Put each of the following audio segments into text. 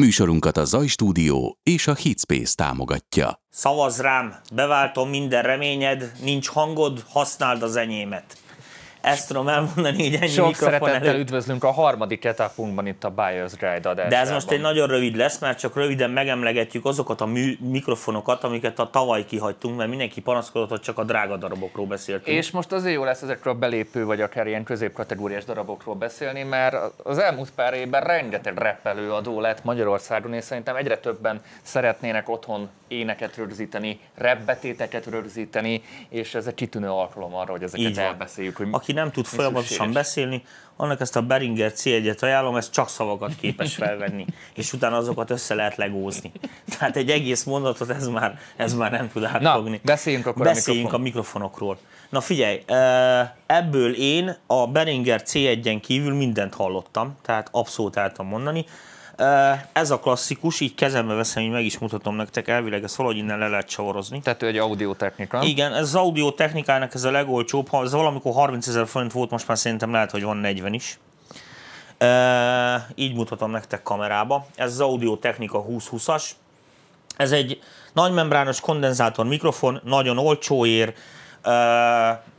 Műsorunkat a Zaj Stúdió és a Hitspace támogatja. Szavaz rám, beváltom minden reményed, nincs hangod, használd az enyémet. Ezt tudom elmondani, így ennyi Sok szeretettel előtt. üdvözlünk a harmadik etapunkban itt a Buyer's Guide adásában. De ez most egy nagyon rövid lesz, mert csak röviden megemlegetjük azokat a mű, mikrofonokat, amiket a tavaly kihagytunk, mert mindenki panaszkodott, hogy csak a drága darabokról beszéltünk. És most azért jó lesz ezekről a belépő vagy akár ilyen középkategóriás darabokról beszélni, mert az elmúlt pár évben rengeteg rappelő adó lett Magyarországon, és szerintem egyre többen szeretnének otthon éneket rögzíteni, rapbetéteket rögzíteni, és ez egy kitűnő alkalom arra, hogy ezeket Így van. elbeszéljük. Hogy Aki nem tud folyamatosan szükséges. beszélni, annak ezt a Beringer C1-et ajánlom, ez csak szavakat képes felvenni, és utána azokat össze lehet legózni. Tehát egy egész mondatot ez már, ez már nem tud átfogni. beszéljünk akkor a Beszéljünk a, mikrofon- mikrofonokról. Na figyelj, ebből én a Beringer C1-en kívül mindent hallottam, tehát abszolút tudom mondani. Ez a klasszikus, így kezembe veszem, így meg is mutatom nektek, elvileg ezt valahogy innen le lehet csavorozni. Tehát ő egy audiotechnika. Igen, ez az audio technikának ez a legolcsóbb, ha ez valamikor 30 ezer forint volt, most már szerintem lehet, hogy van 40 is. E, így mutatom nektek kamerába. Ez az audio technika 2020-as. Ez egy nagymembrános kondenzátor mikrofon, nagyon olcsó ér,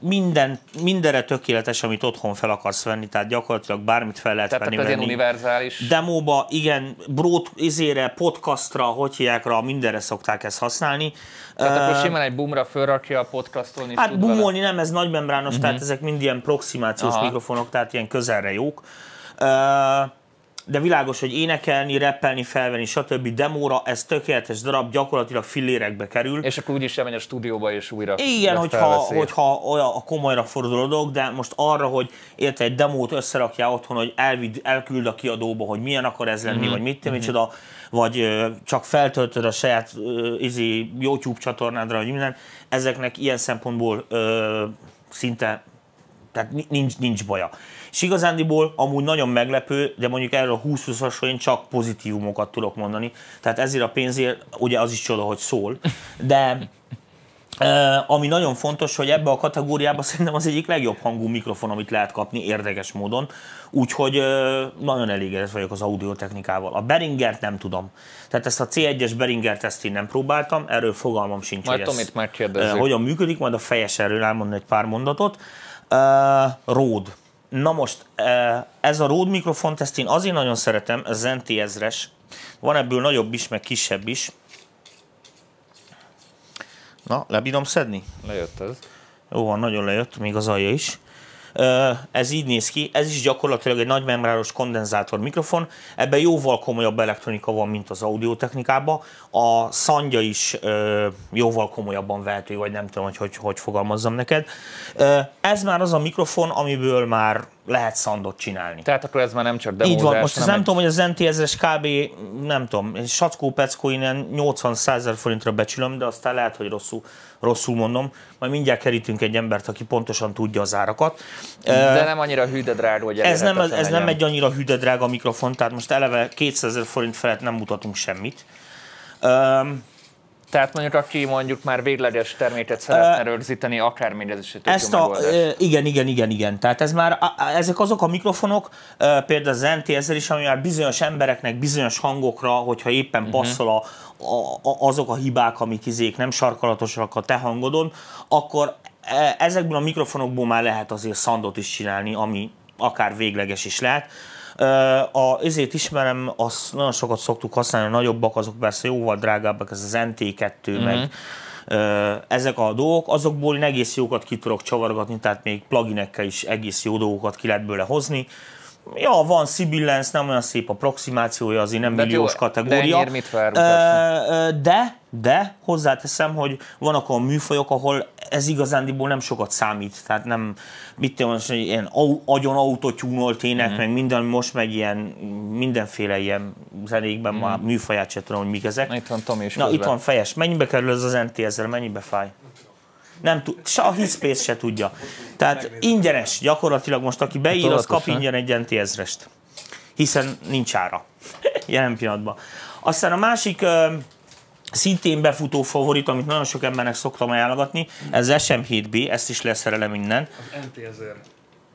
minden, mindenre tökéletes, amit otthon fel akarsz venni, tehát gyakorlatilag bármit fel lehet Tehát venni. venni. univerzális. Demóba, igen, brót, izére, podcastra, hogy hívják mindenre szokták ezt használni. Tehát E, akkor simán egy boomra fölrakja a podcaston is Hát tud vele. boomolni nem, ez nagymembrános, uh-huh. tehát ezek mind ilyen proximációs Aha. Mikrofonok, tehát ilyen közelre jók. Ö, De világos, hogy énekelni, rappelni, felvenni, stb. demóra, ez tökéletes darab, gyakorlatilag fillérekbe kerül. És akkor úgyis elmegy a stúdióba és újra Igen, hogyha, felveszi. hogyha olyan a komolyra fordul a dolog, de most arra, hogy érte egy demót összerakjál otthon, hogy elvid, elküld a kiadóba, hogy milyen akar ez lenni, mm-hmm. vagy mit, micsoda, vagy ö, csak feltöltöd a saját ö, izi YouTube csatornádra, vagy minden, ezeknek ilyen szempontból ö, szinte tehát ni- nincs, nincs baja. És igazándiból amúgy nagyon meglepő, de mondjuk erről a 20 20 én csak pozitívumokat tudok mondani. Tehát ezért a pénzért, ugye az is csoda, hogy szól, de ami nagyon fontos, hogy ebbe a kategóriába szerintem az egyik legjobb hangú mikrofon, amit lehet kapni érdekes módon. Úgyhogy nagyon elégedett vagyok az audiotechnikával. A Beringert nem tudom. Tehát ezt a C1-es Beringert ezt én nem próbáltam, erről fogalmam sincs, Majd hogy ez, Tomit megkérdezzük. uh, hogyan működik, majd a fejes erről elmondani egy pár mondatot. Uh, Rode. Na most, ez a Rode mikrofont, ezt én azért nagyon szeretem, ez az NT 1000-es. Van ebből nagyobb is, meg kisebb is. Na, lebírom szedni? Lejött ez. Jó van, nagyon lejött, még az alja is. Ez így néz ki, ez is gyakorlatilag egy nagy membrános kondenzátor mikrofon, ebben jóval komolyabb elektronika van, mint az audiotechnikában. A szandja is jóval komolyabban vehető, vagy nem tudom, hogy hogy, hogy fogalmazzam neked. Ez már az a mikrofon, amiből már lehet szandot csinálni. Tehát akkor ez már nem csak demózás, Így van, most hanem nem egy- tudom, hogy az NT 1000 kb. nem tudom, sackó peckó innen 80-100 ezer forintra becsülöm, de aztán lehet, hogy rosszul, rosszul mondom. Majd mindjárt kerítünk egy embert, aki pontosan tudja az árakat. De nem annyira hű, de drága, hogy Ez nem, ez nem legyen. egy annyira hű, de drága mikrofon, tehát most eleve 200 ezer forint felett nem mutatunk semmit. Öm, Tehát mondjuk, aki mondjuk már végleges terméket szeretne rögzíteni, akár még ez is Ezt a, megoldás. igen, igen, igen, igen. Tehát ez már, ezek azok a mikrofonok, például az NT 1000 is, ami már bizonyos embereknek, bizonyos hangokra, hogyha éppen Mhm. passzol a, a, a, azok a hibák, amik izék nem sarkalatosak a te hangodon, akkor e, ezekből a mikrofonokból már lehet azért szandot is csinálni, ami akár végleges is lehet. A, ezért ismerem, azt nagyon sokat szoktuk használni, a nagyobbak, azok persze jóval drágábbak, ez az NT2, meg Ö, ezek a dolgok, azokból én egész jókat ki tudok csavargatni, tehát még pluginekkel is egész jó dolgokat ki lehet belőle hozni. Ja, van Sibilance, nem olyan szép a proximációja, azért nem De milliós jó, kategória. de de, de hozzáteszem, hogy vannak olyan műfajok, ahol ez igazándiból nem sokat számít. Tehát nem, mit tudom, hogy ilyen au, agyon autotyúnolt ének, Mhm. meg minden, most meg ilyen mindenféle ilyen zenékben már műfaját sem tudom, hogy mik ezek. Na, itt van Tomi is Na, közben. itt van fejes. Mennyibe kerül ez az NT ezzel? Mennyibe fáj? Nem tud, se a Hitspace se tudja. Tehát ingyenes, gyakorlatilag most aki beír, az kap ingyen egy NT ezrest. Hiszen nincs ára. Jelen pillanatban. Aztán a másik szintén befutó favorit, amit nagyon sok embernek szoktam ajánlogatni, ez SM7B, ezt is leszerelem innen. NT1000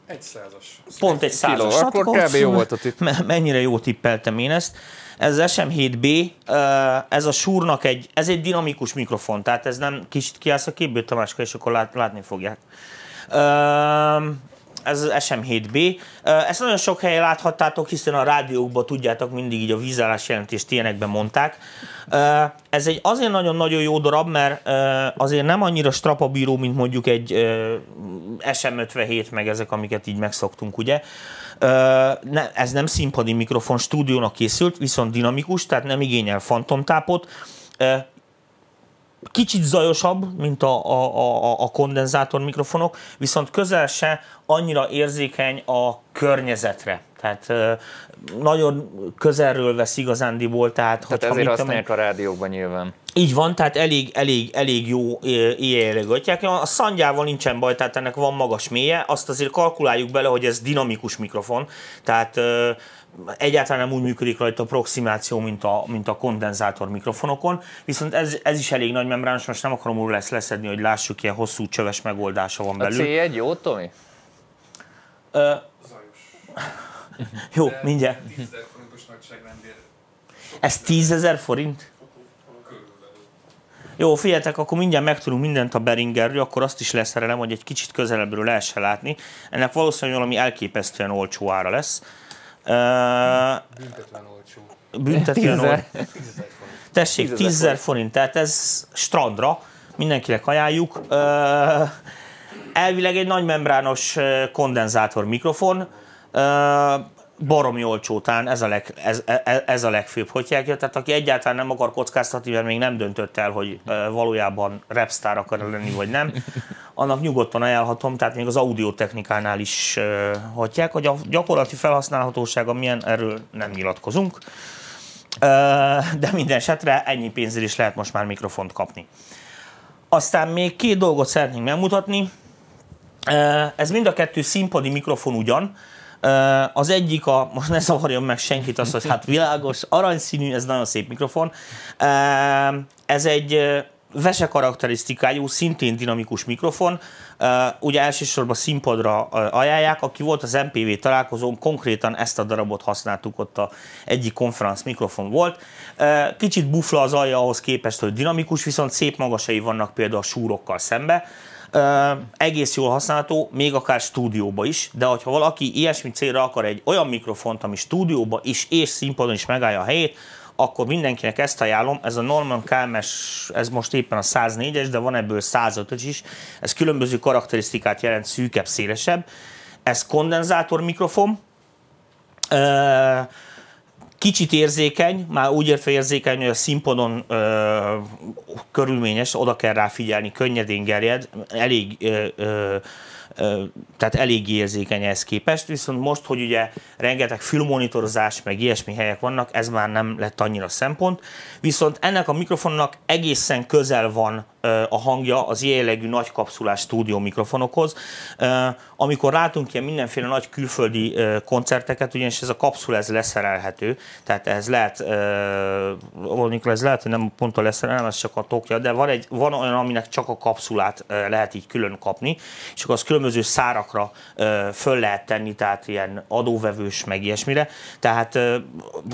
Egy százas. Pont egy százas. Akkor Hát kb. jó volt a tipp. me- Mennyire jó tippeltem én ezt. Ez az SM7B, ö, ez a Shure-nak egy, ez egy dinamikus mikrofon, tehát ez nem kicsit kiállsz a képből, Tamáska, és akkor lát, látni fogják. Ez az SM7B. Ö, Ezt nagyon sok helyen láthattátok, hiszen a rádiókban tudjátok, mindig így a vízállás jelentést ilyenekben mondták. Ez egy azért nagyon-nagyon jó darab, mert azért nem annyira strapabíró, mint mondjuk egy ö, SM57, meg ezek, amiket így megszoktunk, ugye. Ez nem színpadi mikrofon, stúdiónak készült, viszont dinamikus, tehát nem igényel fantomtápot. Kicsit zajosabb, mint a, a, a, a kondenzátor mikrofonok, viszont közel se annyira érzékeny a környezetre. Tehát nagyon közelről vesz igazándiból, tehát, Tehát ezért használják a rádiókban nyilván. így van, tehát elég, elég, elég jó éjjellegötják. A szangyával nincsen baj, tehát ennek van magas mélye, azt azért kalkuláljuk bele, hogy ez dinamikus mikrofon, tehát egyáltalán nem úgy működik rajta a proximáció, mint a, mint a kondenzátor mikrofonokon, viszont ez, ez is elég nagy membrános, most nem akarom úr lesz leszedni, hogy lássuk, ilyen hosszú csöves megoldása van A belül. C1 jó, Tomi? Ö, jó, mindjárt. 10 ezer forintos nagyságrendért Ez 10 ezer forint? Jó, figyeljetek, akkor mindjárt megtudunk mindent a Beringerről, akkor azt is leszerelem, hogy egy kicsit közelebbről lehessen látni. Ennek valószínűleg valami elképesztően olcsó ára lesz. Büntetlen olcsó. büntetően 10 ol- 10 ezer forint. Tessék, 10 10 000 ezer forint, tehát ez strandra, mindenkinek ajánljuk. Elvileg egy nagy membrános kondenzátor mikrofon, baromi olcsó talán, ez a, leg, ez, ez, ez a legfőbb hogyják. Tehát aki egyáltalán nem akar kockáztatni, mert még nem döntött el, hogy ö, valójában rapstar akar lenni, vagy nem, annak nyugodtan ajánlhatom, tehát még az audiotechnikánál is hagyják, hogy a gyakorlati felhasználhatósága milyen, erről nem nyilatkozunk. De minden esetre ennyi pénzért is lehet most már mikrofont kapni. Aztán még két dolgot szeretnénk megmutatni. Ez mind a kettő színpadi mikrofon ugyan. Az egyik, a, most ne zavarjon meg senkit az, hogy hát világos, aranyszínű, ez nagyon szép mikrofon. Ez egy vese karakterisztikájú, szintén dinamikus mikrofon. Ugye elsősorban színpadra ajánlják. Aki volt az MPV találkozón, konkrétan ezt a darabot használtuk, ott a egyik konferenc mikrofon volt. Kicsit bufla az alja ahhoz képest, hogy dinamikus, viszont szép magasai vannak például a súrokkal szembe. Egész jól használható, még akár stúdióba is, de hogyha valaki ilyesmi célra akar egy olyan mikrofont, ami stúdióba is és színpadon is megállja a helyét, akkor mindenkinek ezt ajánlom. Ez a Norman Kálmes, ez most éppen a 104-es, de van ebből 105 is. Ez különböző karakterisztikát jelent, szűkebb, szélesebb. Ez kondenzátor mikrofon, kicsit érzékeny, már úgy értve érzékeny, hogy a színpadon ö, körülményes, oda kell rá figyelni, könnyedén gerjed, elég, ö, ö, tehát elég érzékeny ehhez képest, viszont most, hogy ugye rengeteg filmonitorozás, meg ilyesmi helyek vannak, ez már nem lett annyira szempont, viszont ennek a mikrofonnak egészen közel van a hangja az jellegű nagy kapszulás stúdió mikrofonokhoz. Amikor látunk ilyen mindenféle nagy külföldi koncerteket, ugyanis ez a kapszula ez leszerelhető, tehát ez lehet, amikor ez lehet, hogy nem pont a leszerelem, ez csak a tokja, de van, egy, van olyan, aminek csak a kapszulát lehet így külön kapni, és akkor az különböző szárakra föl lehet tenni, tehát ilyen adóvevős, meg ilyesmire. Tehát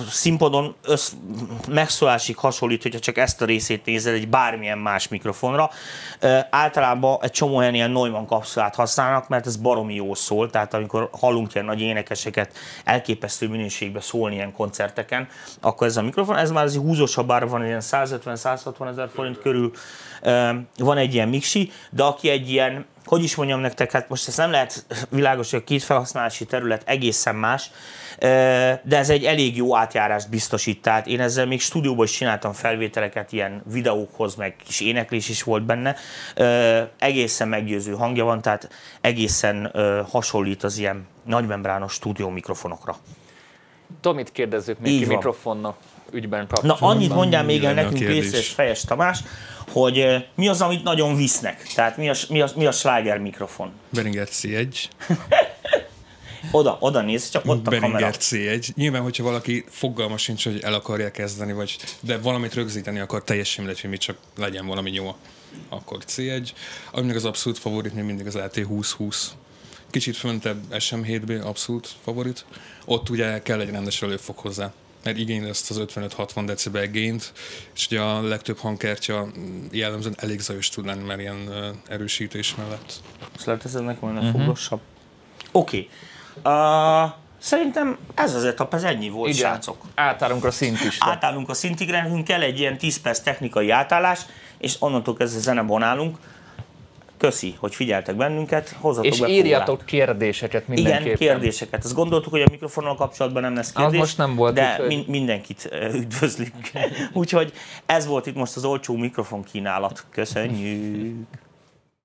színpadon össz, megszólásig hasonlít, hogyha csak ezt a részét nézed egy bármilyen más mikrofonra. Általában egy csomó olyan ilyen Neumann kapszulát használnak, mert ez baromi jó szól, tehát amikor hallunk ilyen nagy énekeseket elképesztő minőségben szólni ilyen koncerteken, akkor ez a mikrofon, ez már azért húzósabb ára van, ilyen 150-160 ezer forint körül van egy ilyen mixi, de aki egy ilyen hogy is mondjam nektek, hát most ezt nem lehet világos, hogy a két felhasználási terület egészen más, de ez egy elég jó átjárást biztosít. Tehát én ezzel még stúdióban is csináltam felvételeket, ilyen videókhoz, meg kis éneklés is volt benne. Egészen meggyőző hangja van, tehát egészen hasonlít az ilyen nagymembrános stúdió mikrofonokra. Tomit kérdezzük még Így ki van. mikrofonnal ügyben Na kapcsolatban. annyit mondjál még el nekünk részes Fejes Tamás, hogy mi az, amit nagyon visznek? Tehát mi a, mi a, mi a sláger mikrofon? Beringer C1. Oda, oda néz, csak ott a kamera. Beringer C1. Nyilván, hogyha valaki fogalma sincs, hogy el akarja kezdeni, vagy, de valamit rögzíteni akar, teljesen mindegy, hogy mi csak legyen valami jó, akkor C1. Ami még az abszolút favorit még mindig az LT2020. kicsit föntebb SM7B, abszolút favorit. Ott ugye kell egy rendes előfog hozzá mert igényli ezt az 55-60 decibel gént, és ugye a legtöbb hangkártya jellemzően elég zajos tud lenni, mert ilyen erősítés mellett. Azt lehet ez ennek volna uh-huh. foglosabb. Oké. Okay. Uh, szerintem ez az etap, ez ennyi volt, Igen. srácok. Átállunk a szintist. Átállunk a szintigre, nekünk kell egy ilyen 10 perc technikai átállás, és onnantól kezdve zenebonálunk. Köszi, hogy figyeltek bennünket, hozzatok És be írjatok kólát. kérdéseket mindenképpen. Igen, kérdéseket. Azt gondoltuk, hogy a mikrofonnal kapcsolatban nem lesz kérdés. most nem volt, De úgyhogy- min- mindenkit üdvözlünk. Úgyhogy ez volt itt most az olcsó mikrofon kínálat. Köszönjük!